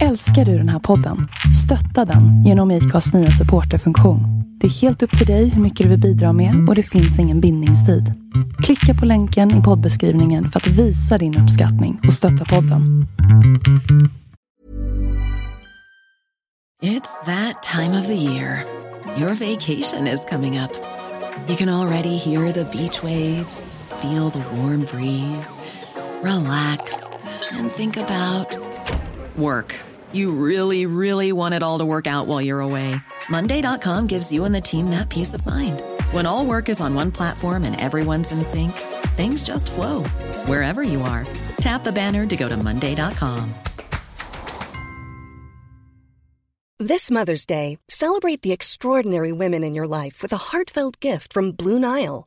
Älskar du den här podden? Stötta den genom IKAs nya supporterfunktion. Det är helt upp till dig hur mycket du vill bidra med och det finns ingen bindningstid. Klicka på länken i poddbeskrivningen för att visa din uppskattning och stötta podden. It's that time of the year. Your vacation is coming up. You can already hear the beach waves, feel the warm breeze, relax and think about work. You really, really want it all to work out while you're away. Monday.com gives you and the team that peace of mind. When all work is on one platform and everyone's in sync, things just flow wherever you are. Tap the banner to go to Monday.com. This Mother's Day, celebrate the extraordinary women in your life with a heartfelt gift from Blue Nile.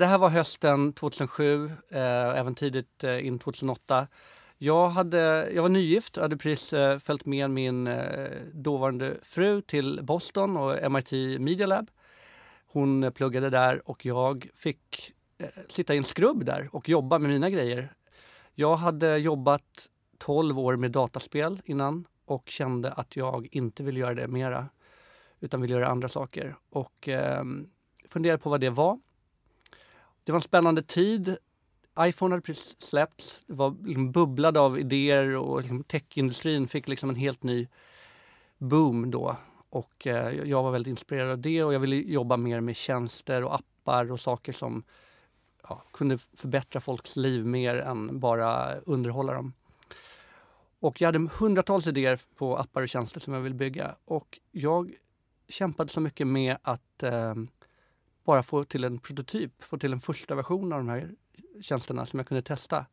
Det här var hösten 2007, eh, även tidigt eh, in 2008. Jag, hade, jag var nygift och hade precis eh, följt med min eh, dåvarande fru till Boston och MIT Media Lab. Hon eh, pluggade där och jag fick eh, sitta i en skrubb där och jobba med mina grejer. Jag hade jobbat 12 år med dataspel innan och kände att jag inte ville göra det mera utan ville göra andra saker och eh, funderade på vad det var. Det var en spännande tid. iPhone hade precis släppts. Det var liksom bubblade av idéer och liksom techindustrin fick liksom en helt ny boom då. Och eh, jag var väldigt inspirerad av det och jag ville jobba mer med tjänster och appar och saker som ja, kunde förbättra folks liv mer än bara underhålla dem. Och jag hade hundratals idéer på appar och tjänster som jag ville bygga och jag kämpade så mycket med att eh, bara få till en prototyp, få till en första version av de här tjänsterna som jag kunde testa.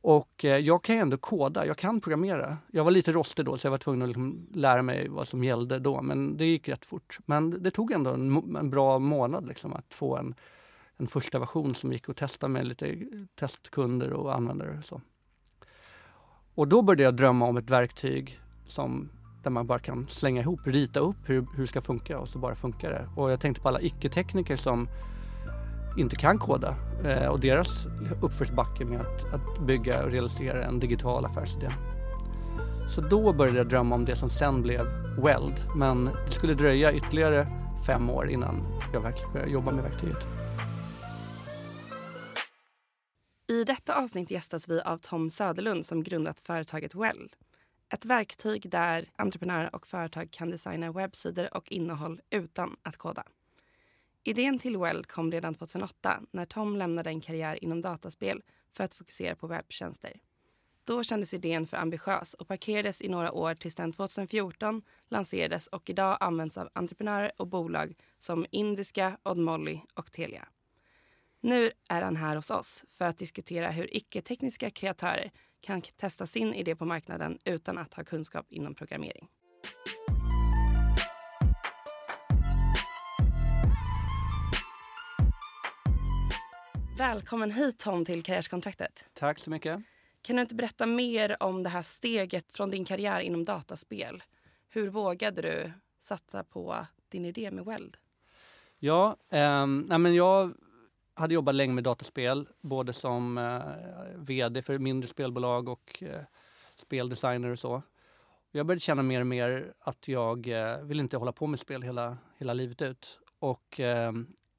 Och eh, jag kan ju ändå koda, jag kan programmera. Jag var lite rostig då så jag var tvungen att liksom lära mig vad som gällde då men det gick rätt fort. Men det tog ändå en, en bra månad liksom, att få en, en första version som gick att testa med lite testkunder och användare. Och, så. och då började jag drömma om ett verktyg som där man bara kan slänga ihop, rita upp hur, hur det ska funka och så bara funkar det. Och jag tänkte på alla icke-tekniker som inte kan koda eh, och deras uppförsbacke med att, att bygga och realisera en digital affärsidé. Så då började jag drömma om det som sen blev Weld. Men det skulle dröja ytterligare fem år innan jag verkligen började jobba med verktyget. I detta avsnitt gästas vi av Tom Söderlund som grundat företaget Weld. Ett verktyg där entreprenörer och företag kan designa webbsidor och innehåll utan att koda. Idén till Weld kom redan 2008 när Tom lämnade en karriär inom dataspel för att fokusera på webbtjänster. Då kändes idén för ambitiös och parkerades i några år tills den 2014 lanserades och idag används av entreprenörer och bolag som Indiska, Odd Molly och Telia. Nu är han här hos oss för att diskutera hur icke-tekniska kreatörer kan testa sin idé på marknaden utan att ha kunskap inom programmering. Välkommen hit Tom till Karriärskontraktet. Tack så mycket. Kan du inte berätta mer om det här steget från din karriär inom dataspel? Hur vågade du satsa på din idé med Weld? Ja, eh, nej men jag hade jobbat länge med dataspel, både som eh, VD för mindre spelbolag och eh, speldesigner och så. Jag började känna mer och mer att jag eh, vill inte hålla på med spel hela, hela livet ut. Och eh,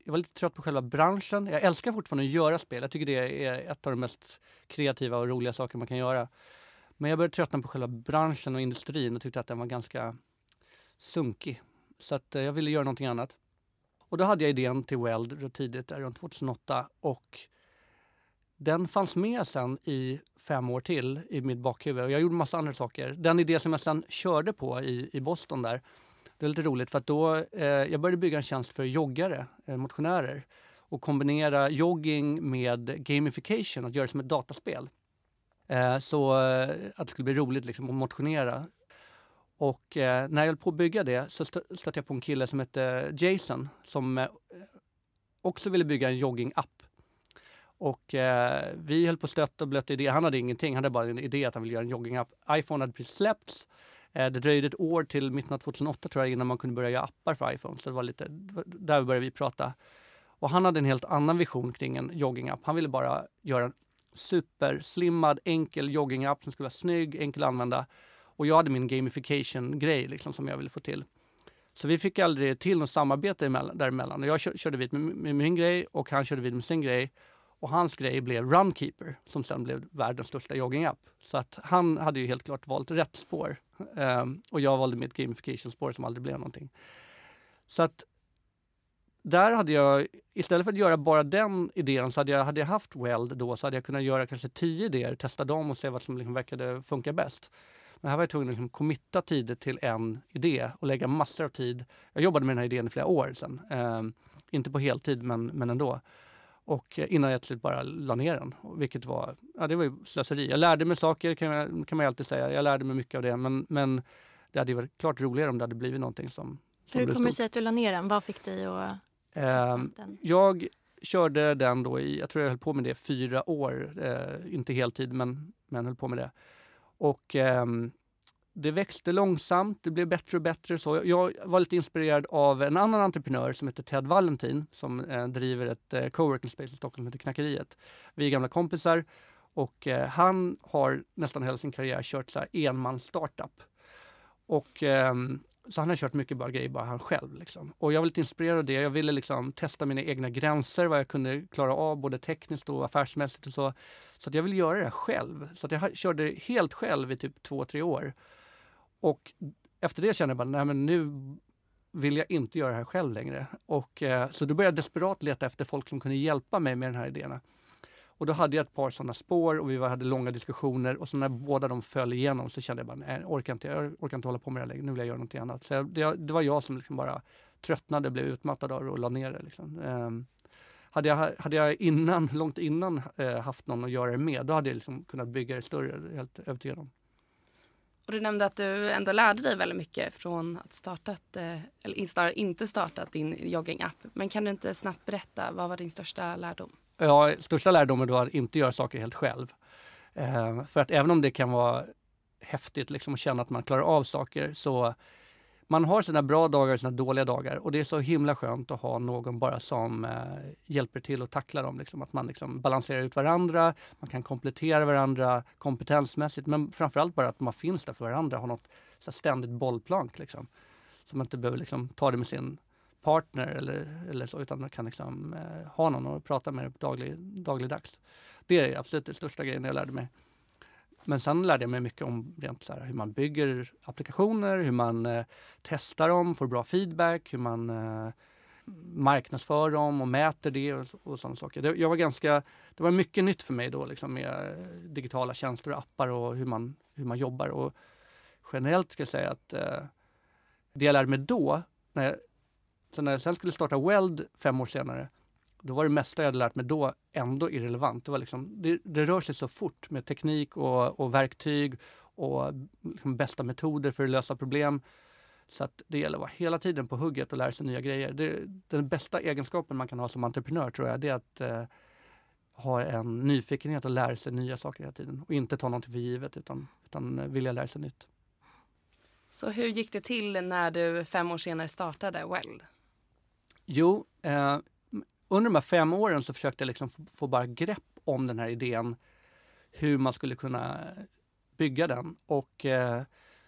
jag var lite trött på själva branschen. Jag älskar fortfarande att göra spel. Jag tycker det är ett av de mest kreativa och roliga saker man kan göra. Men jag började tröttna på själva branschen och industrin och tyckte att den var ganska sunkig. Så att eh, jag ville göra någonting annat. Och då hade jag idén till Weld tidigt, där, runt 2008. Och den fanns med sen i fem år till i mitt bakhuvud. Och jag gjorde massa andra saker. Den idé som jag sen körde på i, i Boston där, det är lite roligt för att då eh, jag började bygga en tjänst för joggare, eh, motionärer och kombinera jogging med gamification, att göra det som ett dataspel. Eh, så eh, att det skulle bli roligt liksom, att motionera. Och eh, när jag höll på att bygga det så stötte jag på en kille som hette eh, Jason som eh, också ville bygga en jogging-app. Och eh, vi höll på att stötta och blöta idéer. Han hade ingenting, han hade bara en idé att han ville göra en jogging-app. iPhone hade precis släppts. Eh, det dröjde ett år till mitten av 2008 tror jag innan man kunde börja göra appar för iPhone. Så det var lite, där började vi prata. Och han hade en helt annan vision kring en jogging-app. Han ville bara göra en superslimmad, enkel jogging-app som skulle vara snygg, enkel att använda. Och jag hade min gamification-grej liksom, som jag ville få till. Så vi fick aldrig till något samarbete däremellan. Jag körde vid med, med min grej och han körde vid med sin grej. Och hans grej blev Runkeeper som sen blev världens största jogging-app. Så att han hade ju helt klart valt rätt spår. Um, och jag valde mitt gamification-spår som aldrig blev någonting. Så att där hade jag, istället för att göra bara den idén, så hade jag, hade jag haft Weld då så hade jag kunnat göra kanske tio idéer, testa dem och se vad som liksom verkade funka bäst. Men här var jag tvungen att liksom committa tid till en idé och lägga massor av tid. Jag jobbade med den här idén i flera år sen. Eh, inte på heltid, men, men ändå. Och innan jag till slut bara la ner den, vilket var, ja, det var ju slöseri. Jag lärde mig saker, kan, jag, kan man alltid säga. Jag lärde mig mycket av det, men, men det hade varit klart roligare om det hade blivit någonting som, som Hur kommer det sig att du la ner den? Vad fick dig att Eh, jag körde den då i, jag tror jag höll på med det fyra år, eh, inte heltid men, men höll på med det. Och eh, det växte långsamt, det blev bättre och bättre. Så jag var lite inspirerad av en annan entreprenör som heter Ted Valentin som eh, driver ett eh, coworking space i Stockholm som heter Knackeriet. Vi är gamla kompisar och eh, han har nästan hela sin karriär kört så här enmans startup. Och ehm, så han har kört mycket bara grejer bara han själv. Liksom. Och jag var lite inspirerad av det. Jag ville liksom testa mina egna gränser, vad jag kunde klara av både tekniskt och affärsmässigt och så. Så att jag ville göra det själv. Så att jag körde helt själv i typ två, tre år. Och efter det kände jag bara, nej men nu vill jag inte göra det här själv längre. Och, eh, så då började jag desperat leta efter folk som kunde hjälpa mig med de här idéerna. Och då hade jag ett par sådana spår och vi hade långa diskussioner och så när båda de föll igenom så kände jag bara, nej, jag orkar inte, jag orkar inte hålla på med det längre, nu vill jag göra någonting annat. Så det, det var jag som liksom bara tröttnade, blev utmattad av det och la ner det. Liksom. Um, hade, jag, hade jag innan, långt innan eh, haft någon att göra det med, då hade jag liksom kunnat bygga det större, helt övertygad om. Och du nämnde att du ändå lärde dig väldigt mycket från att startat, eh, eller snarare inte startat din jogging-app. Men kan du inte snabbt berätta, vad var din största lärdom? Ja, största lärdomen då att inte göra saker helt själv. Eh, för att även om det kan vara häftigt liksom, att känna att man klarar av saker så man har sina bra dagar och sina dåliga dagar och det är så himla skönt att ha någon bara som eh, hjälper till att tackla dem. Liksom. Att man liksom balanserar ut varandra, man kan komplettera varandra kompetensmässigt men framförallt bara att man finns där för varandra, har något så ständigt bollplank. Liksom. Så man inte behöver liksom, ta det med sin partner eller, eller så, utan man kan liksom, eh, ha någon att prata med daglig, dagligdags. Det är absolut den största grejen jag lärde mig. Men sen lärde jag mig mycket om rent så här, hur man bygger applikationer, hur man eh, testar dem, får bra feedback, hur man eh, marknadsför dem och mäter det och, och sådana saker. Det, jag var ganska, det var mycket nytt för mig då liksom med eh, digitala tjänster och appar och hur man, hur man jobbar. Och generellt ska jag säga att eh, det jag lärde mig då, när jag så när jag sen skulle starta Weld fem år senare, då var det mesta jag hade lärt mig då ändå irrelevant. Det, var liksom, det, det rör sig så fort med teknik och, och verktyg och liksom bästa metoder för att lösa problem. Så att det gäller att vara hela tiden på hugget och lära sig nya grejer. Det, den bästa egenskapen man kan ha som entreprenör tror jag, det är att eh, ha en nyfikenhet och lära sig nya saker hela tiden. Och inte ta någonting för givet utan, utan vilja lära sig nytt. Så hur gick det till när du fem år senare startade Weld? Jo, eh, under de här fem åren så försökte jag liksom få bara grepp om den här idén, hur man skulle kunna bygga den. Och eh,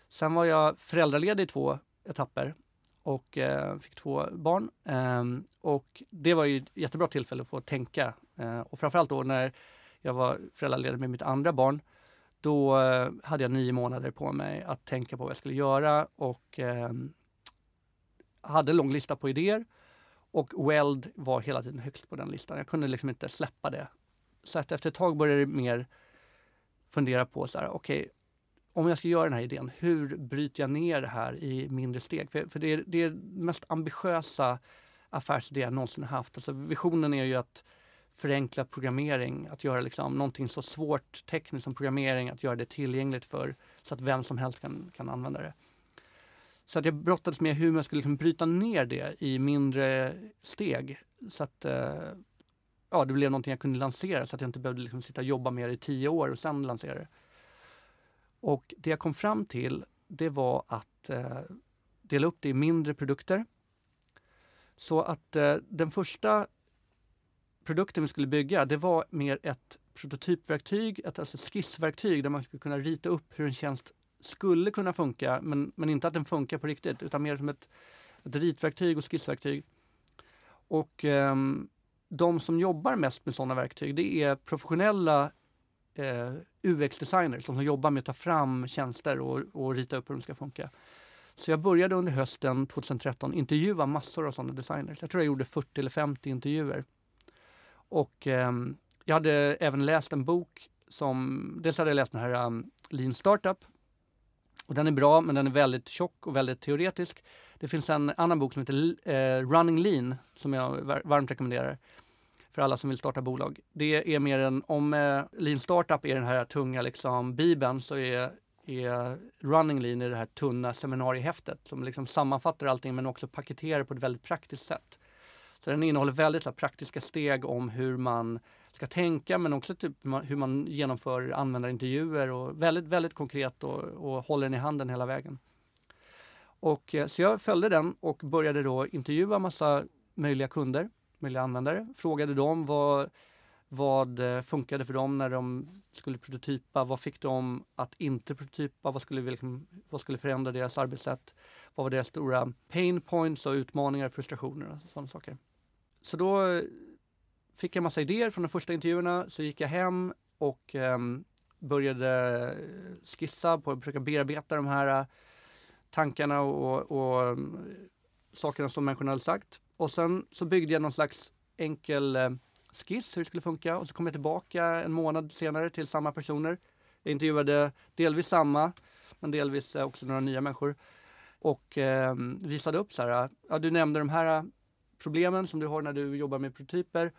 sen var jag föräldraledig i två etapper och eh, fick två barn. Eh, och det var ju ett jättebra tillfälle att få tänka. Eh, och framförallt då när jag var föräldraledig med mitt andra barn. Då eh, hade jag nio månader på mig att tänka på vad jag skulle göra och ehm, hade en lång lista på idéer och Weld var hela tiden högst på den listan. Jag kunde liksom inte släppa det. Så att efter ett tag började jag mer fundera på så här, okej, okay, om jag ska göra den här idén, hur bryter jag ner det här i mindre steg? För, för det, är, det är mest ambitiösa affärsidé jag någonsin haft. Alltså visionen är ju att förenkla programmering, att göra liksom någonting så svårt tekniskt som programmering, att göra det tillgängligt för så att vem som helst kan, kan använda det. Så att jag brottades med hur man skulle liksom bryta ner det i mindre steg. Så att eh, ja, det blev någonting jag kunde lansera så att jag inte behövde liksom sitta och jobba med det i tio år och sen lansera det. Och det jag kom fram till det var att eh, dela upp det i mindre produkter. Så att eh, den första produkten vi skulle bygga det var mer ett prototypverktyg, ett alltså skissverktyg där man skulle kunna rita upp hur en tjänst skulle kunna funka men, men inte att den funkar på riktigt utan mer som ett, ett ritverktyg och skissverktyg. Och eh, de som jobbar mest med sådana verktyg det är professionella eh, UX-designers, de som jobbar med att ta fram tjänster och, och rita upp hur de ska funka. Så jag började under hösten 2013 intervjua massor av sådana designers. Jag tror jag gjorde 40 eller 50 intervjuer. Och eh, jag hade även läst en bok som, dels hade jag läst den här um, Lean Startup. Och den är bra men den är väldigt tjock och väldigt teoretisk. Det finns en annan bok som heter eh, Running Lean som jag varmt rekommenderar för alla som vill starta bolag. Det är mer en, om eh, Lean Startup är den här tunga liksom bibeln så är, är Running Lean det här tunna seminariehäftet som liksom sammanfattar allting men också paketerar på ett väldigt praktiskt sätt. Så den innehåller väldigt så, praktiska steg om hur man ska tänka men också typ hur man genomför användarintervjuer och väldigt, väldigt konkret och, och håller den i handen hela vägen. Och, eh, så jag följde den och började då intervjua massa möjliga kunder möjliga användare. Frågade dem vad, vad eh, funkade för dem när de skulle prototypa? Vad fick de att inte prototypa? Vad skulle, liksom, vad skulle förändra deras arbetssätt? Vad var deras stora pain points och utmaningar, frustrationer och sådana saker. Så då fick jag massa idéer från de första intervjuerna. Så gick jag hem och um, började eh, skissa på att försöka bearbeta de här eh, tankarna och, och um, sakerna som människorna hade sagt. Och sen så byggde jag någon slags enkel skiss hur det skulle funka och så kom jag tillbaka en månad senare till samma personer. Jag intervjuade delvis samma men delvis också några nya människor och eh, visade upp så här. Ja, du nämnde de här problemen som du har när du jobbar med prototyper.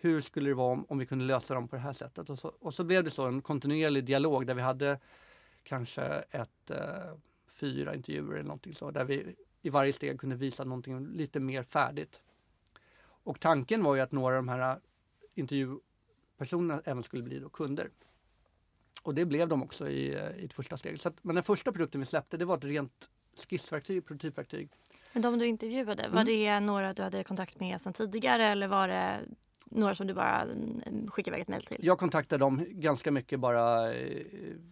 Hur skulle det vara om, om vi kunde lösa dem på det här sättet? Och så, och så blev det så en kontinuerlig dialog där vi hade kanske ett eh, fyra intervjuer eller någonting så där vi i varje steg kunde visa någonting lite mer färdigt. Och tanken var ju att några av de här intervjupersonerna även skulle bli då kunder. Och det blev de också i, i ett första steg. Så att, men den första produkten vi släppte det var ett rent skissverktyg, prototypverktyg. Men de du intervjuade, mm. var det några du hade kontakt med sedan tidigare eller var det några som du bara mm, skickade iväg ett mejl till? Jag kontaktade dem ganska mycket bara eh,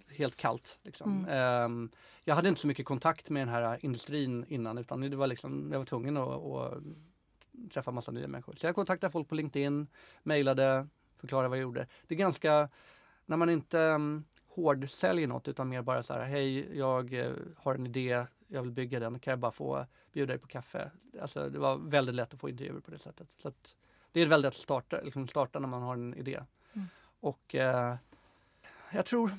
helt kallt. Liksom. Mm. Um, jag hade inte så mycket kontakt med den här industrin innan utan det var liksom, jag var tvungen att, att träffa massa nya människor. Så jag kontaktade folk på LinkedIn, mejlade, förklarade vad jag gjorde. Det är ganska, när man inte um, hårdsäljer något utan mer bara så här, hej jag uh, har en idé, jag vill bygga den, kan jag bara få bjuda dig på kaffe? Alltså det var väldigt lätt att få intervjuer på det sättet. Så att, det är väldigt att starta, liksom starta när man har en idé. Mm. Och eh, jag tror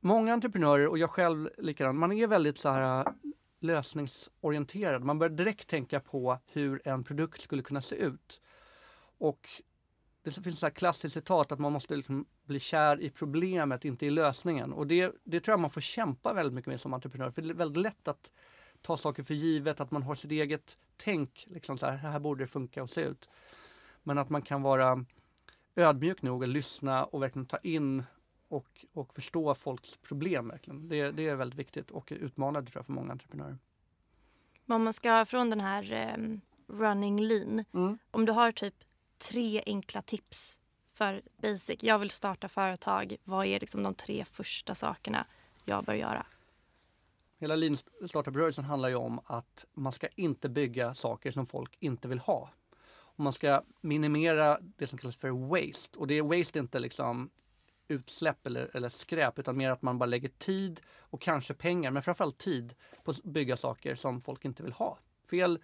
många entreprenörer och jag själv likadant, man är väldigt så här äh, lösningsorienterad. Man börjar direkt tänka på hur en produkt skulle kunna se ut. Och det finns ett klassiskt citat att man måste liksom bli kär i problemet, inte i lösningen. Och det, det tror jag man får kämpa väldigt mycket med som entreprenör. För det är väldigt lätt att ta saker för givet, att man har sitt eget tänk. Liksom så här, här borde det funka och se ut. Men att man kan vara ödmjuk nog att lyssna och verkligen ta in och, och förstå folks problem. Verkligen. Det, det är väldigt viktigt och utmanande tror jag för många entreprenörer. Om man ska från den här um, running lean, mm. om du har typ tre enkla tips för basic. Jag vill starta företag. Vad är liksom de tre första sakerna jag bör göra? Hela lean startup-rörelsen handlar ju om att man ska inte bygga saker som folk inte vill ha. Och man ska minimera det som kallas för waste. Och det är waste inte liksom utsläpp eller, eller skräp utan mer att man bara lägger tid och kanske pengar, men framförallt tid på att bygga saker som folk inte vill ha. Fel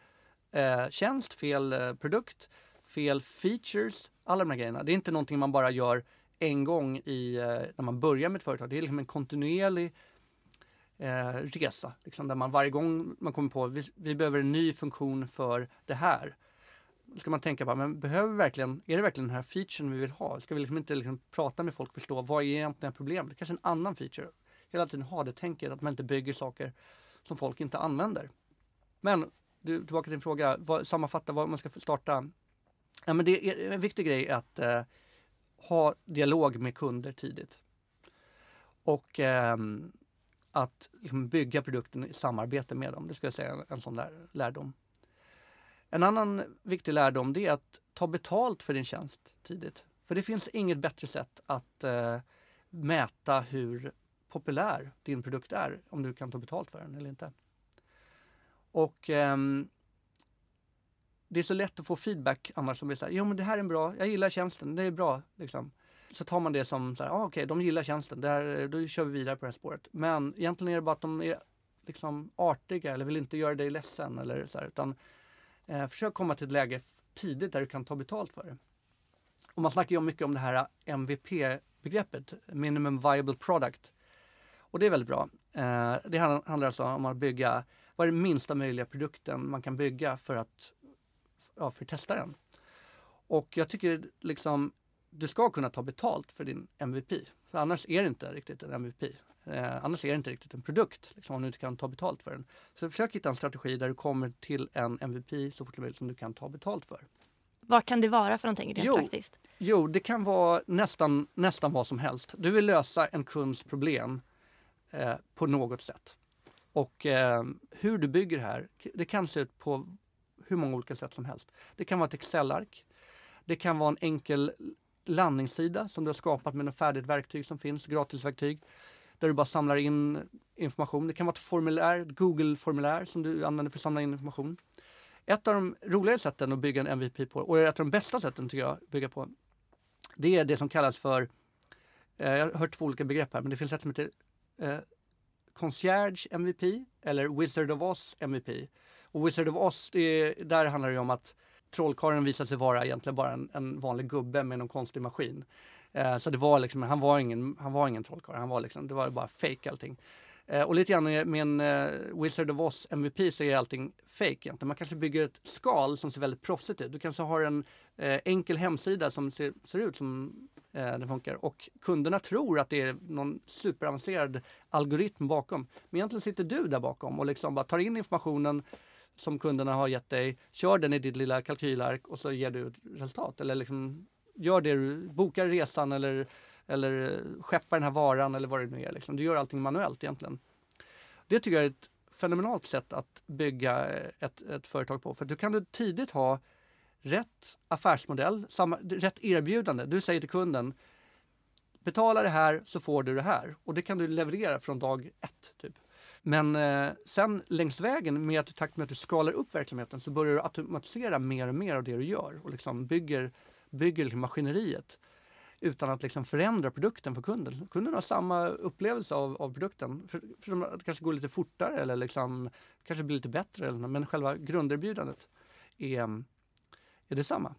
eh, tjänst, fel eh, produkt, fel features, alla de här grejerna. Det är inte någonting man bara gör en gång i, eh, när man börjar med ett företag. Det är liksom en kontinuerlig eh, resa. Liksom, där man varje gång man kommer på vi, vi behöver en ny funktion för det här. Då ska man tänka på, men behöver vi verkligen, är det verkligen den här featuren vi vill ha? Ska vi liksom inte liksom prata med folk och förstå vad är egentligen problemet? Kanske en annan feature. Hela tiden ha det tänket att man inte bygger saker som folk inte använder. Men du, tillbaka till din fråga, vad, sammanfatta vad man ska starta. Ja, men det är en viktig grej att eh, ha dialog med kunder tidigt. Och eh, att liksom, bygga produkten i samarbete med dem. Det ska jag säga en, en sån där lärdom. En annan viktig lärdom det är att ta betalt för din tjänst tidigt. För det finns inget bättre sätt att eh, mäta hur populär din produkt är om du kan ta betalt för den eller inte. Och eh, det är så lätt att få feedback annars som blir så här, jo men det här är bra, jag gillar tjänsten, det är bra. Liksom. Så tar man det som så här, ah, okej, okay, de gillar tjänsten, där, då kör vi vidare på det här spåret. Men egentligen är det bara att de är liksom artiga eller vill inte göra dig ledsen eller så här, utan eh, försök komma till ett läge tidigt där du kan ta betalt för det. Och man snackar ju mycket om det här eh, MVP-begreppet, minimum viable product. Och det är väldigt bra. Eh, det handlar alltså om att bygga, vad är den minsta möjliga produkten man kan bygga för att, ja, för testaren. Och jag tycker liksom, du ska kunna ta betalt för din MVP. För annars är det inte riktigt en MVP. Eh, annars är det inte riktigt en produkt, liksom, om du inte kan ta betalt för den. Så försök hitta en strategi där du kommer till en MVP så fort som möjligt som du kan ta betalt för. Vad kan det vara för någonting rent jo, praktiskt? Jo, det kan vara nästan, nästan vad som helst. Du vill lösa en kunds problem eh, på något sätt. Och eh, hur du bygger det här, det kan se ut på hur många olika sätt som helst. Det kan vara ett Excel-ark. Det kan vara en enkel landningssida som du har skapat med ett färdigt verktyg som finns, gratisverktyg. Där du bara samlar in information. Det kan vara ett formulär, ett Google-formulär som du använder för att samla in information. Ett av de roligare sätten att bygga en MVP på, och ett av de bästa sätten tycker jag att bygga på, det är det som kallas för, eh, jag har hört två olika begrepp här, men det finns ett som heter eh, Concierge MVP eller Wizard of Oz MVP. Och Wizard of Oz, det, där handlar det om att trollkarlen visar sig vara egentligen bara en, en vanlig gubbe med någon konstig maskin. Eh, så det var liksom, han var ingen, han var ingen trollkarl, han var liksom, det var bara fake allting. Eh, och lite grann med en eh, Wizard of Oz MVP så är allting fake egentligen. Man kanske bygger ett skal som ser väldigt proffsigt ut. Du kanske har en eh, enkel hemsida som ser, ser ut som eh, den funkar och kunderna tror att det är någon superavancerad algoritm bakom. Men egentligen sitter du där bakom och liksom bara tar in informationen som kunderna har gett dig, kör den i ditt lilla kalkylark och så ger du ett resultat. Eller liksom gör det du bokar resan eller eller skeppa den här varan eller vad det nu är. Liksom. Du gör allting manuellt egentligen. Det tycker jag är ett fenomenalt sätt att bygga ett, ett företag på. För du kan du tidigt ha rätt affärsmodell, samma, rätt erbjudande. Du säger till kunden betala det här så får du det här. Och det kan du leverera från dag ett. Typ. Men eh, sen längs vägen med att i takt med att du skalar upp verksamheten så börjar du automatisera mer och mer av det du gör och liksom bygger, bygger liksom maskineriet utan att liksom förändra produkten för kunden. Kunden har samma upplevelse av, av produkten. För, för att det kanske går lite fortare eller liksom, kanske blir lite bättre. Eller, men själva grunderbjudandet är, är detsamma.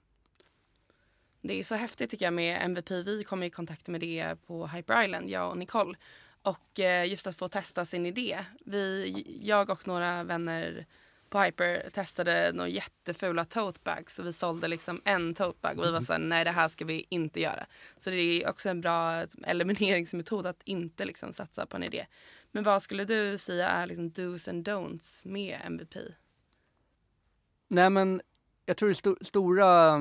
Det är så häftigt tycker jag med MVP. Vi kom i kontakt med det på Hyper Island, jag och Nicole. Och eh, just att få testa sin idé. Vi, jag och några vänner på Hyper testade några jättefula totebags och vi sålde liksom en totebag och vi var såhär, nej det här ska vi inte göra. Så det är också en bra elimineringsmetod att inte liksom satsa på en idé. Men vad skulle du säga är liksom dos and don'ts med MVP? Nej men jag tror det sto stora,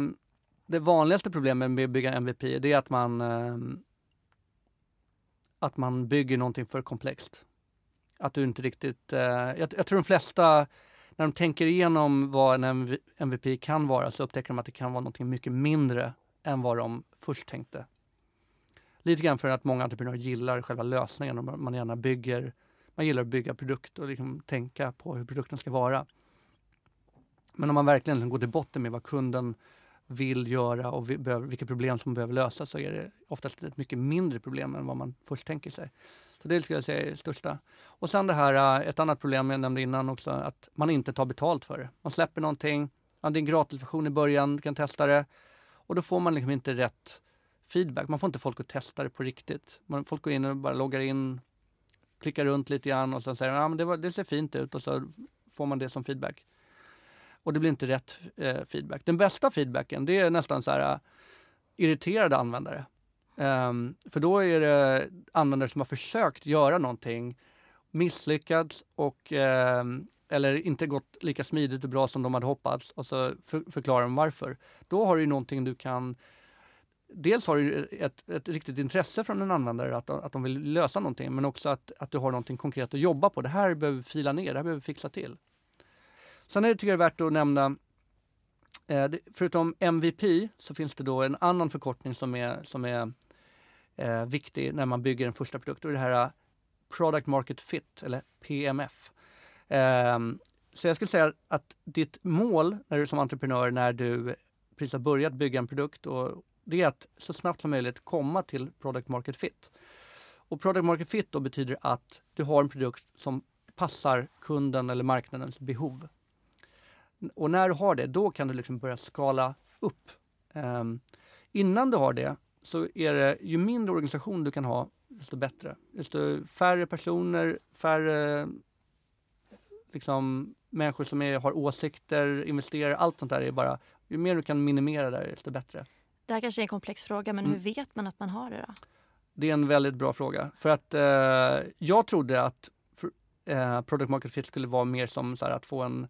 det vanligaste problemet med att bygga MVP det är att man ehm, att man bygger någonting för komplext. Att du inte riktigt, eh, jag, jag tror de flesta när de tänker igenom vad en MVP kan vara så upptäcker de att det kan vara något mycket mindre än vad de först tänkte. Lite grann för att många entreprenörer gillar själva lösningen och man gärna bygger, man gillar att bygga produkt och liksom tänka på hur produkten ska vara. Men om man verkligen liksom går till botten med vad kunden vill göra och vilka problem som behöver lösas så är det oftast ett mycket mindre problem än vad man först tänker sig. Så det skulle jag säga är det största. Och sen det här, äh, ett annat problem jag nämnde innan också, att man inte tar betalt för det. Man släpper någonting, ja, det är en gratisversion i början, du kan testa det. Och då får man liksom inte rätt feedback. Man får inte folk att testa det på riktigt. Man, folk går in och bara loggar in, klickar runt lite grann och sen säger ja, men det, var, det ser fint ut och så får man det som feedback. Och det blir inte rätt eh, feedback. Den bästa feedbacken det är nästan så här äh, irriterade användare. Um, för då är det användare som har försökt göra någonting, misslyckats och um, eller inte gått lika smidigt och bra som de hade hoppats och så för, förklarar de varför. Då har du någonting du kan Dels har du ett, ett riktigt intresse från en användare att, att de vill lösa någonting men också att, att du har någonting konkret att jobba på. Det här behöver vi fila ner, det här behöver vi fixa till. Sen är det tycker jag värt att nämna eh, Förutom MVP så finns det då en annan förkortning som är, som är eh, viktig när man bygger en första produkt och det här eh, Product Market Fit eller PMF. Eh, så jag skulle säga att ditt mål när du som entreprenör när du precis har börjat bygga en produkt och det är att så snabbt som möjligt komma till Product Market Fit. Och Product Market Fit då betyder att du har en produkt som passar kunden eller marknadens behov. Och när du har det, då kan du liksom börja skala upp. Eh, innan du har det så är det, ju mindre organisation du kan ha, desto bättre. Desto färre personer, färre liksom, människor som är, har åsikter, investerar, allt sånt där är bara, ju mer du kan minimera det, desto bättre. Det här kanske är en komplex fråga, men mm. hur vet man att man har det då? Det är en väldigt bra fråga. För att eh, jag trodde att eh, product market fit skulle vara mer som så här, att få en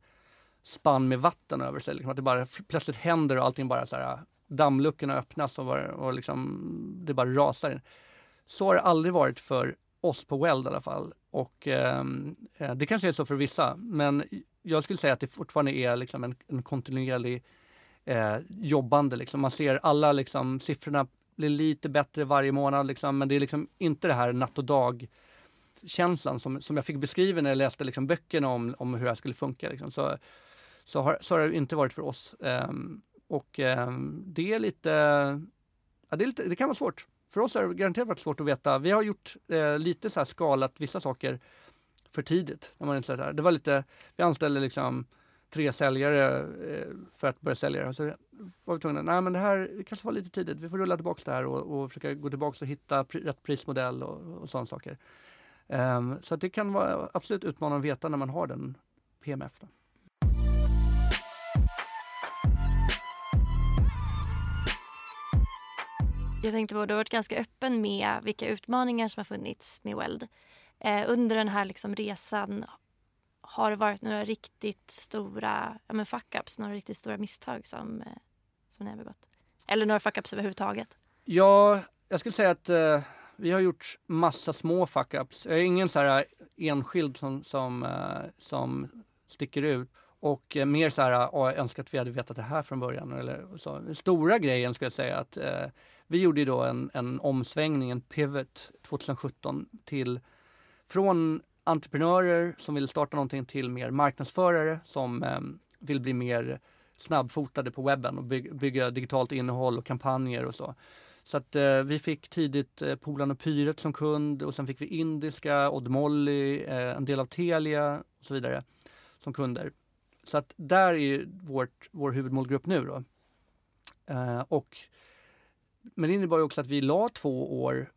spann med vatten över sig. Liksom, att det bara plötsligt händer och allting bara så här, dammluckorna öppnas och, var, och liksom, det bara rasar in. Så har det aldrig varit för oss på Weld i alla fall. Och ehm, eh, det kanske är så för vissa, men jag skulle säga att det fortfarande är liksom en, en kontinuerlig eh, jobbande. Liksom. Man ser alla liksom, siffrorna blir lite bättre varje månad, liksom, men det är liksom inte det här natt och dag känslan som, som jag fick beskriven när jag läste liksom, böckerna om, om hur det här skulle funka. Liksom. Så, så, har, så har det inte varit för oss. Um, och eh, det är lite, ja, det, är lite, det kan vara svårt. För oss har det garanterat varit svårt att veta. Vi har gjort eh, lite så här skalat vissa saker för tidigt. När man inte så här, det var lite, vi anställde liksom tre säljare eh, för att börja sälja det. Så var vi tvungna, nej men det här kanske var lite tidigt, vi får rulla tillbaka det här och, och försöka gå tillbaka och hitta pri, rätt prismodell och, och sådana saker. Um, så det kan vara absolut utmanande att veta när man har den PMF. Då. Jag tänkte på, du har varit ganska öppen med vilka utmaningar som har funnits med Weld. Eh, under den här liksom resan har det varit några riktigt stora ja, fuck-ups, några riktigt stora misstag som, eh, som ni har begått? Eller några fuck-ups överhuvudtaget? Ja, jag skulle säga att eh, vi har gjort massa små fuck-ups. Jag är ingen så här eh, enskild som, som, eh, som sticker ut. Och eh, mer så här, oh, jag önskar att vi hade vetat det här från början. Eller så. Stora grejen skulle jag säga att eh, vi gjorde då en, en omsvängning, en pivot 2017 till från entreprenörer som vill starta någonting till mer marknadsförare som eh, vill bli mer snabbfotade på webben och by bygga digitalt innehåll och kampanjer och så. Så att eh, vi fick tidigt eh, Polan och Pyret som kund och sen fick vi Indiska, Odd Molly, eh, en del av Telia och så vidare som kunder. Så att där är vårt, vår huvudmålgrupp nu då. Eh, och, men det innebar också att vi la två år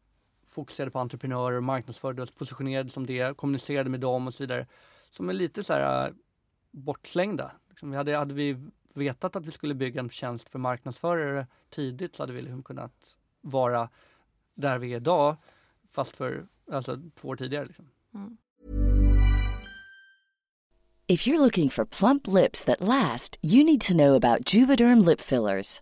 fokuserade på entreprenörer, marknadsförde oss, positionerade som det, kommunicerade med dem och så vidare. Som är lite så här äh, bortslängda. Liksom, hade, hade vi vetat att vi skulle bygga en tjänst för marknadsförare tidigt så hade vi liksom kunnat vara där vi är idag fast för alltså, två år tidigare. Liksom. Mm. If you're looking for plump lips that last you need to know about juvederm lip fillers.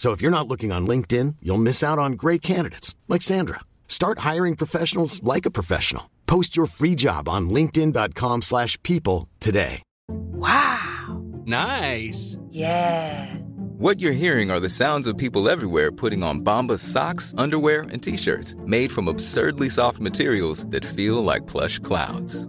So if you're not looking on LinkedIn, you'll miss out on great candidates like Sandra. Start hiring professionals like a professional. Post your free job on linkedin.com/people slash people today. Wow. Nice. Yeah. What you're hearing are the sounds of people everywhere putting on Bombas socks, underwear, and t-shirts made from absurdly soft materials that feel like plush clouds.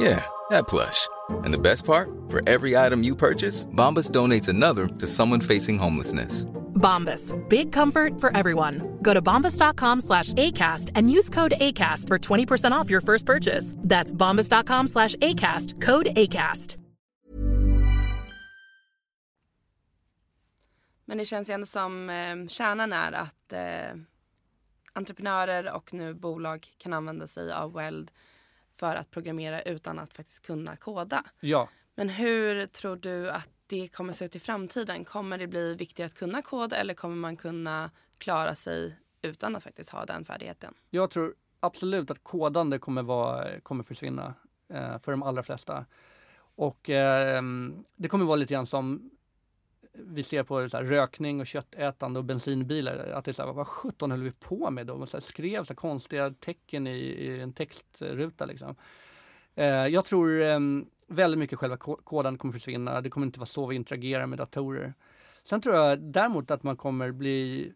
Yeah, that plush. And the best part? For every item you purchase, Bombas donates another to someone facing homelessness. Bombas. Big comfort for everyone. Go to bombas.com slash ACAST and use code ACAST for 20% off your first purchase. That's bombas.com slash ACAST. Code ACAST. Men det känns ju ändå som eh, kärnan är att eh, entreprenörer och nu bolag kan använda sig av Weld för att programmera utan att faktiskt kunna koda. Ja. Men hur tror du att det kommer se ut i framtiden? Kommer det bli viktigare att kunna kod eller kommer man kunna klara sig utan att faktiskt ha den färdigheten? Jag tror absolut att kodande kommer, vara, kommer försvinna eh, för de allra flesta. Och eh, det kommer vara lite grann som vi ser på så här, rökning och köttätande och bensinbilar. Att det är så här, vad sjutton höll vi på med då? Man så här, skrev så här, konstiga tecken i, i en textruta. Liksom. Eh, jag tror eh, väldigt mycket själva koden kommer försvinna. Det kommer inte vara så vi interagerar med datorer. Sen tror jag däremot att man kommer bli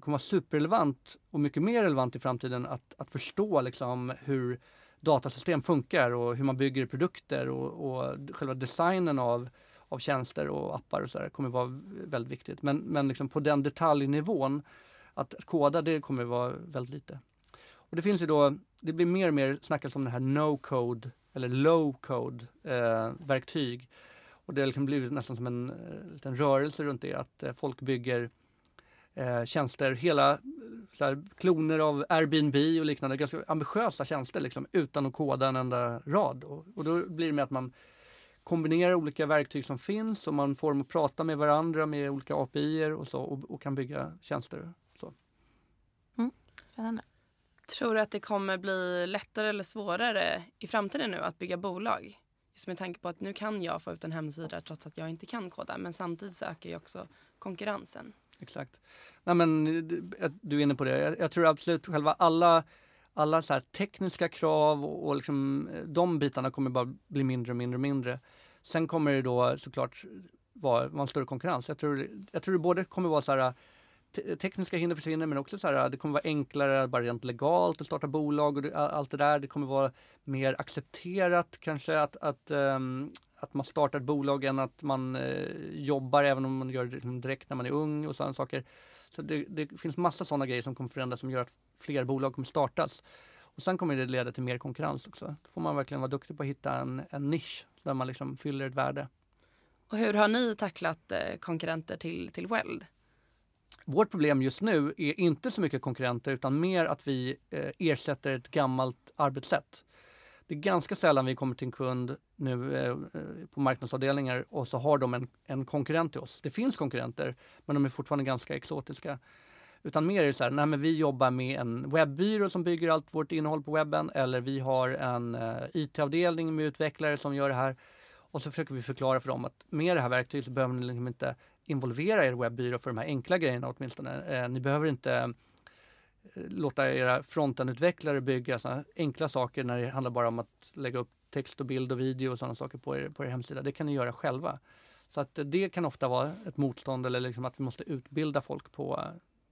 kommer vara superrelevant och mycket mer relevant i framtiden att, att förstå liksom hur datasystem funkar och hur man bygger produkter och, och själva designen av, av tjänster och appar och sådär kommer vara väldigt viktigt. Men, men liksom på den detaljnivån, att koda det kommer vara väldigt lite. Och det finns ju då, det blir mer och mer snackas om det här no-code eller low-code eh, verktyg. Och det har liksom blivit nästan som en eh, liten rörelse runt det, att eh, folk bygger eh, tjänster, hela eh, här, kloner av Airbnb och liknande, ganska ambitiösa tjänster liksom, utan att koda en enda rad. Och, och då blir det med att man kombinerar olika verktyg som finns och man får dem att prata med varandra med olika API och så och, och kan bygga tjänster. Så. Mm, spännande. Tror du att det kommer bli lättare eller svårare i framtiden nu att bygga bolag? Just med tanke på att nu kan jag få ut en hemsida trots att jag inte kan koda men samtidigt så ökar ju också konkurrensen. Exakt. Nej, men, du är inne på det. Jag, jag tror absolut själva alla, alla så tekniska krav och, och liksom, eh, de bitarna kommer bara bli mindre och mindre och mindre. Sen kommer det då såklart vara, vara en större konkurrens. Jag tror, jag tror det både kommer vara så här tekniska hinder försvinner men också så här, det kommer vara enklare bara rent legalt att starta bolag och det, allt det där. Det kommer vara mer accepterat kanske att, att, um, att man startar ett bolag än att man uh, jobbar även om man gör det liksom direkt när man är ung och sådana saker. Så det, det finns massa sådana grejer som kommer förändras som gör att fler bolag kommer startas. Och sen kommer det leda till mer konkurrens också. Då får man verkligen vara duktig på att hitta en, en nisch där man liksom fyller ett värde. Och hur har ni tacklat eh, konkurrenter till, till Weld? Vårt problem just nu är inte så mycket konkurrenter utan mer att vi eh, ersätter ett gammalt arbetssätt. Det är ganska sällan vi kommer till en kund nu eh, på marknadsavdelningar och så har de en, en konkurrent till oss. Det finns konkurrenter men de är fortfarande ganska exotiska. Utan mer är det så här, nej men vi jobbar med en webbyrå som bygger allt vårt innehåll på webben eller vi har en eh, IT-avdelning med utvecklare som gör det här. Och så försöker vi förklara för dem att med det här verktyget så behöver ni liksom inte involvera er webbyrå för de här enkla grejerna åtminstone. Eh, ni behöver inte eh, låta era frontendutvecklare bygga sådana enkla saker när det handlar bara om att lägga upp text och bild och video och sådana saker på er, på er hemsida. Det kan ni göra själva. Så att det kan ofta vara ett motstånd eller liksom att vi måste utbilda folk på,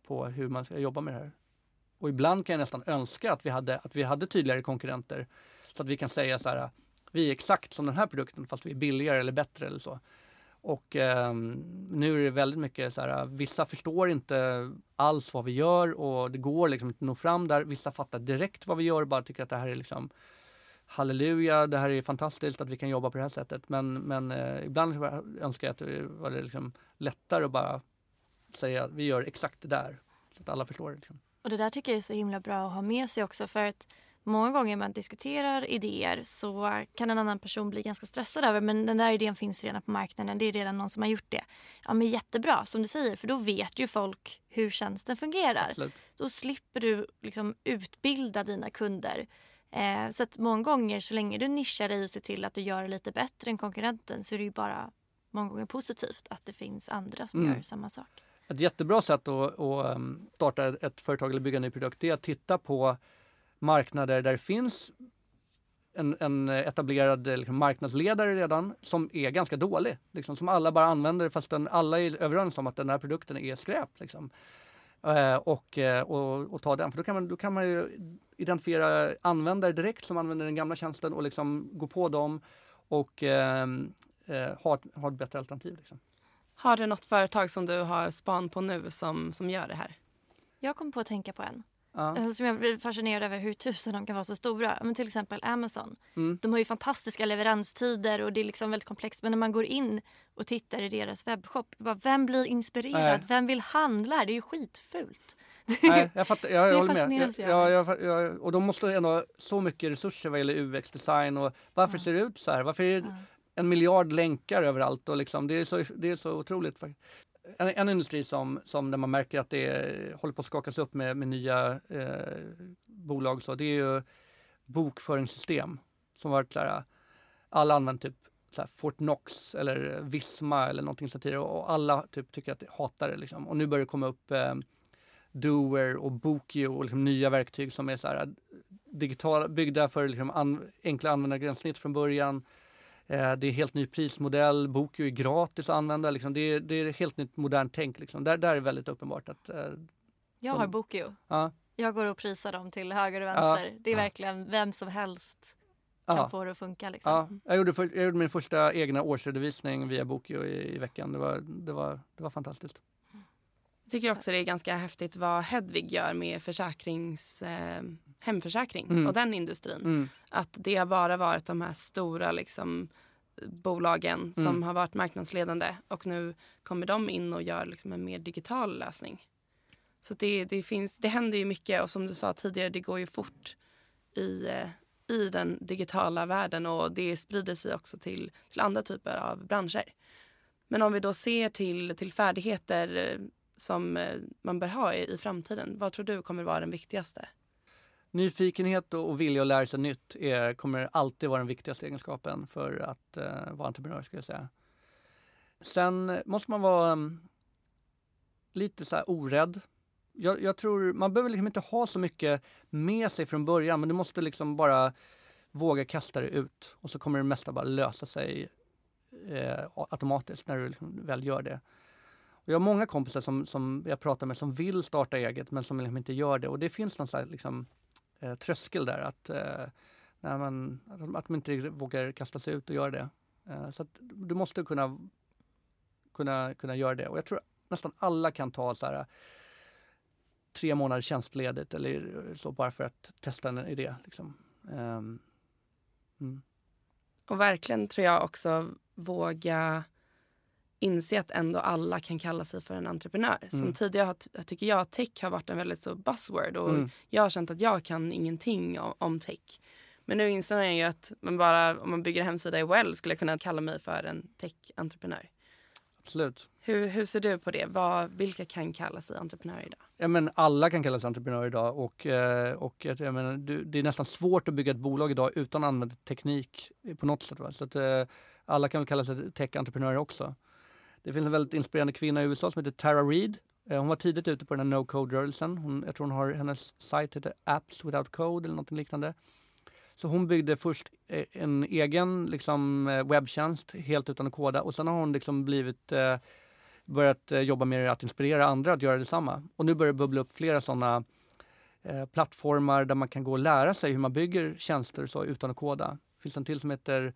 på hur man ska jobba med det här. Och ibland kan jag nästan önska att vi hade, att vi hade tydligare konkurrenter så att vi kan säga så här, vi är exakt som den här produkten fast vi är billigare eller bättre eller så. Och eh, nu är det väldigt mycket så här, vissa förstår inte alls vad vi gör och det går liksom inte att nå fram där. Vissa fattar direkt vad vi gör och bara tycker att det här är liksom halleluja, det här är fantastiskt att vi kan jobba på det här sättet. Men, men eh, ibland önskar jag att det var liksom lättare att bara säga att vi gör exakt det där. Så att alla förstår det. Liksom. Och det där tycker jag är så himla bra att ha med sig också för att många gånger man diskuterar idéer så kan en annan person bli ganska stressad över men den där idén finns redan på marknaden. Det är redan någon som har gjort det. Ja men jättebra som du säger för då vet ju folk hur tjänsten fungerar. Absolut. Då slipper du liksom utbilda dina kunder. Eh, så att många gånger så länge du nischar dig och ser till att du gör det lite bättre än konkurrenten så är det ju bara många gånger positivt att det finns andra som Mm. gör samma sak. Ett jättebra sätt att, att um, starta ett företag eller bygga en ny produkt är att titta på marknader där det finns en, en etablerad eh, liksom, marknadsledare redan som är ganska dålig. Liksom, som alla bara använder fast den, alla är överens om att den här produkten är skräp. Liksom. Eh, och, eh, och, och ta den. För då kan, man, då kan man ju identifiera användare direkt som använder den gamla tjänsten och liksom gå på dem och eh, eh, ha, ett- ha ett bättre alternativ. Liksom. Har du något företag som du har span på nu som, som gör det här? Jag kom på att tänka på en. Ja. Alltså, som jag blir fascinerad över hur tusen de kan vara så stora. Men till exempel Amazon. Mm. De har ju fantastiska leveranstider och det är liksom väldigt komplext. Men när man går in och tittar i deras webbshop. Bara, vem blir inspirerad? Nej. Vem vill handla här? Det är ju skitfult. Nej, jag fattar, jag, jag håller med. Jag, jag- jag, och de måste ändå ha så mycket resurser vad gäller UX-design och varför ser det ut så här? Varför är det en miljard länkar överallt? Och liksom, det, är så, det är så otroligt. En, en industri som, som där man märker att det håller på att skakas upp med, med nya eh, bolag, så det är ju bokföringssystem som varit så här, alla använder typ så här Fortnox eller Visma eller någonting sånt tidigare och alla typ tycker att det hatar det liksom. Och nu börjar det komma upp eh, Doer och Bookio och liksom nya verktyg som är så här eh, digitala, byggda för liksom an, enkla användargränssnitt från början. Eh, det är helt ny prismodell, Bookio är gratis att använda. Liksom. Det, är, det är helt nytt modernt tänk. Liksom. Där, där är det väldigt uppenbart att eh, Jag de- har Bookio. Ja, Jag går och prisar dem till höger och Ja. vänster. Det är verkligen vem som helst kan Ja. få det att funka. Liksom. ja. Jag, gjorde för, jag gjorde min första egna årsredovisning via Bookio i, i veckan. Det var, det, var, det var fantastiskt. Jag tycker också det är ganska häftigt vad Hedvig gör med försäkrings, eh, hemförsäkring Mm. och den industrin. Mm. Att det har bara varit de här stora liksom, bolagen som Mm. har varit marknadsledande och nu kommer de in och gör liksom en mer digital lösning. Så det, det, finns, det händer ju mycket och som du sa tidigare, det går ju fort i, eh, i den digitala världen och det sprider sig också till, till andra typer av branscher. Men om vi då ser till, till färdigheter eh, som eh, man bör ha i, i framtiden, vad tror du kommer vara den viktigaste? Nyfikenhet och vilja att lära sig nytt är, kommer alltid vara den viktigaste egenskapen för att eh, vara entreprenör skulle jag säga. Sen måste man vara um, lite så här orädd. Jag, jag tror man behöver liksom inte ha så mycket med sig från början men du måste liksom bara våga kasta det ut och så kommer det mesta bara lösa sig eh, automatiskt när du liksom väl gör det. Och jag har många kompisar som, som jag pratar med som vill starta eget men som liksom inte gör det och det finns någon sån här liksom, eh, tröskel där att, eh, när man, att, de- inte vågar kasta sig ut och göra det. Eh, så att du måste kunna, kunna, kunna göra det och jag tror nästan alla kan ta så här eh, tre månader tjänstledigt eller så bara för att testa en idé. Liksom. Um, mm. Och verkligen tror jag också våga inse att ändå alla kan kalla sig för en entreprenör. Mm. Som tidigare har, tycker jag tech har varit en väldigt så buzzword och mm. jag har känt att jag kan ingenting om, om tech. Men nu inser man ju att man bara, om man bygger en hemsida i Well skulle jag kunna kalla mig för en tech-entreprenör. Absolut. Hur, hur ser du på det? Vad, vilka kan kalla sig entreprenörer idag? Ja, men alla kan kalla sig entreprenörer idag och, eh, och jag menar, det är nästan svårt att bygga ett bolag idag utan att använda teknik på något sätt. Va? Så att, eh, alla kan väl kalla sig tech-entreprenörer också. Det finns en väldigt inspirerande kvinna i USA som heter Tara Reid. Eh, hon var tidigt ute på den här no-code-rörelsen. Jag tror hon har, hennes sajt heter Apps Without Code eller något liknande. Så hon byggde först eh, en egen liksom, eh, webbtjänst helt utan att koda och sen har hon liksom blivit eh, börjat jobba med att inspirera andra att göra detsamma. Och nu börjar det bubbla upp flera sådana eh, plattformar där man kan gå och lära sig hur man bygger tjänster så utan att koda. Det finns en till som heter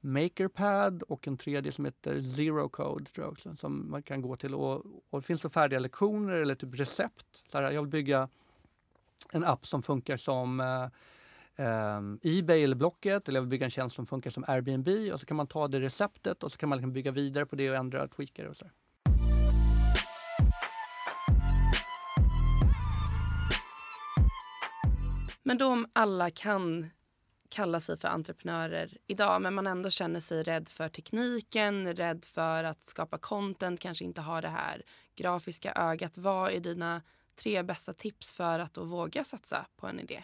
Makerpad och en tredje som heter Zero Code tror jag också, som man kan gå till. Och, och finns det färdiga lektioner eller typ recept. Så här, jag vill bygga en app som funkar som eh, eh, Ebay eller Blocket eller jag vill bygga en tjänst som funkar som Airbnb och så kan man ta det receptet och så kan man liksom bygga vidare på det och ändra och tweaka det och så. Men då om alla kan kalla sig för entreprenörer idag men man ändå känner sig rädd för tekniken, rädd för att skapa content, kanske inte ha det här grafiska ögat. Vad är dina tre bästa tips för att då våga satsa på en idé?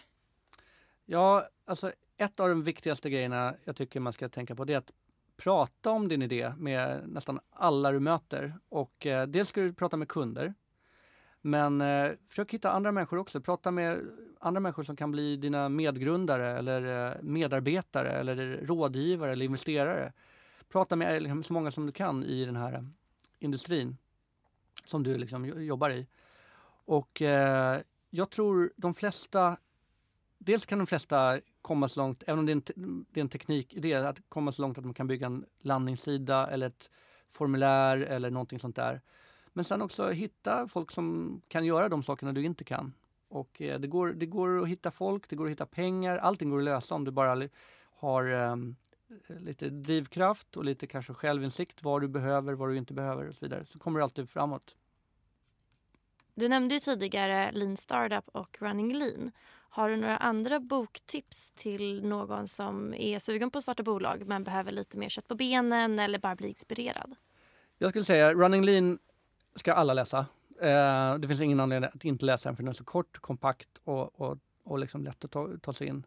Ja, alltså ett av de viktigaste grejerna jag tycker man ska tänka på det är att prata om din idé med nästan alla du möter. Och eh, dels ska du prata med kunder. Men eh, försök hitta andra människor också. Prata med andra människor som kan bli dina medgrundare eller eh, medarbetare eller rådgivare eller investerare. Prata med liksom så många som du kan i den här industrin som du liksom jobbar i. Och eh, jag tror de flesta dels kan de flesta komma så långt, även om det är en, det är en teknikidé, att komma så långt att man kan bygga en landningssida eller ett formulär eller någonting sånt där. Men sen också hitta folk som kan göra de sakerna du inte kan. Och eh, det, går, det går att hitta folk, det går att hitta pengar, allting går att lösa om du bara har um, lite drivkraft och lite kanske självinsikt, vad du behöver, vad du inte behöver och så vidare. Så kommer du alltid framåt. Du nämnde ju tidigare Lean Startup och Running Lean. Har du några andra boktips till någon som är sugen på att starta bolag men behöver lite mer kött på benen eller bara bli inspirerad? Jag skulle säga Running Lean ska alla läsa. Eh, det finns ingen anledning att inte läsa den för den är så kort, kompakt och, och, och liksom lätt att ta, ta sig in.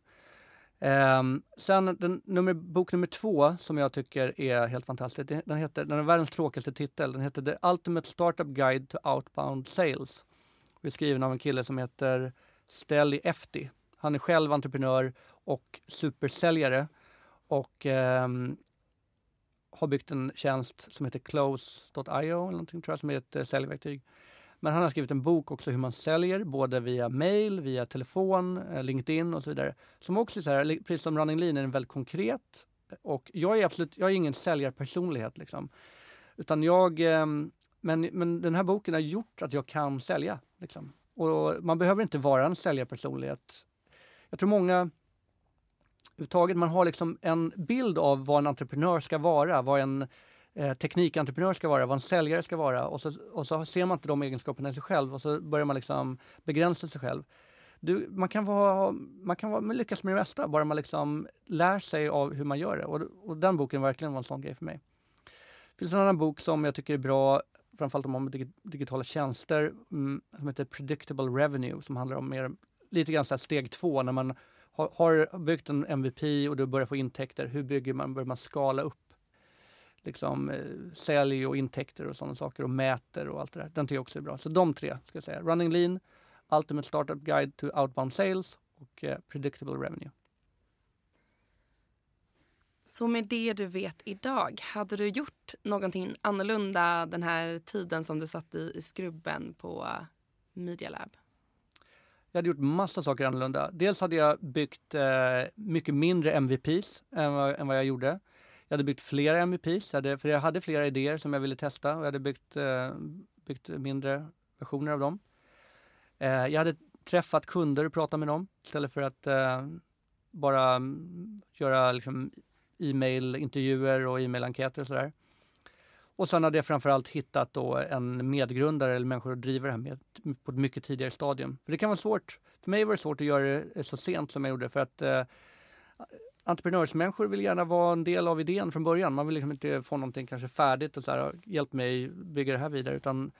Eh, sen den, nummer, bok nummer två som jag tycker är helt fantastisk. Den, heter, den är världens tråkigaste titel. Den heter The Ultimate Startup Guide to Outbound Sales. Den är skriven av en kille som heter Stelly Efti. Han är själv entreprenör och supersäljare och eh, har byggt en tjänst som heter Close.io eller någonting tror jag, som är ett eh, säljverktyg. Men han har skrivit en bok också hur man säljer, både via mail, via telefon, eh, LinkedIn och så vidare. Som också är så här, precis som Running Lean, är väldigt konkret. Eh, och jag är absolut, jag är ingen säljarpersonlighet liksom. Utan jag, ehm, men, men den här boken har gjort att jag kan sälja. Liksom. Och man behöver inte vara en säljarpersonlighet. Jag tror många överhuvudtaget, man har liksom en bild av vad en entreprenör ska vara, vad en eh, teknikentreprenör ska vara, vad en säljare ska vara och så, och så ser man inte de egenskaperna i sig själv och så börjar man liksom begränsa sig själv. Du, man kan, vara, man kan vara, lyckas med det mesta, bara man liksom lär sig av hur man gör det. Och, och den boken verkligen var en sån grej för mig. Det finns en annan bok som jag tycker är bra, framförallt om man digitala tjänster, mm, som heter Predictable Revenue, som handlar om mer, lite grann så steg två, när man har, har, byggt en MVP och du börjar få intäkter. Hur bygger man, börjar man skala upp liksom, eh, sälj och intäkter och sådana saker och mäter och allt det där. Den tycker jag också är bra. Så de tre ska jag säga. Running Lean, Ultimate Startup Guide to Outbound Sales och eh, Predictable Revenue. Så med det du vet idag, hade du gjort någonting annorlunda den här tiden som du satt i, i skrubben på Media Lab? Jag hade gjort massa saker annorlunda. Dels hade jag byggt eh, mycket mindre MVPs än vad, än vad, jag gjorde. Jag hade byggt flera MVPs, hade, för jag hade flera idéer som jag ville testa och jag hade byggt, eh, byggt mindre versioner av dem. Eh, jag hade träffat kunder och pratat med dem istället för att eh, bara mm, göra liksom, e-mailintervjuer och e-mailenkäter och sådär. Och sen hade jag framförallt hittat då en medgrundare eller människor som driver det här med på ett mycket tidigare stadium. För det kan vara svårt, för mig var det svårt att göra det så sent som jag gjorde för att eh, entreprenörsmänniskor vill gärna vara en del av idén från början. Man vill liksom inte få någonting kanske färdigt och så här, hjälp mig bygga det här vidare utan,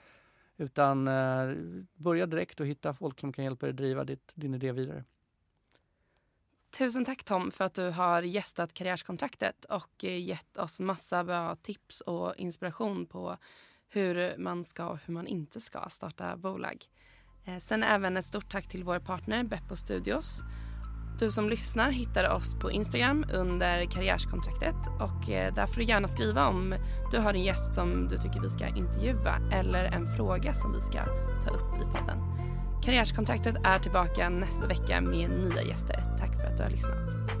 utan eh, börja direkt och hitta folk som kan hjälpa dig driva ditt, din idé vidare. Tusen tack Tom för att du har gästat Karriärskontraktet och eh, gett oss massa bra tips och inspiration på hur man ska och hur man inte ska starta bolag. Eh, sen även ett stort tack till vår partner Beppo Studios. Du som lyssnar hittar oss på Instagram under Karriärskontraktet och eh, där får du gärna skriva om du har en gäst som du tycker vi ska intervjua eller en fråga som vi ska ta upp i podden. Karriärskontraktet är tillbaka nästa vecka med nya gäster. Tack för att du har lyssnat.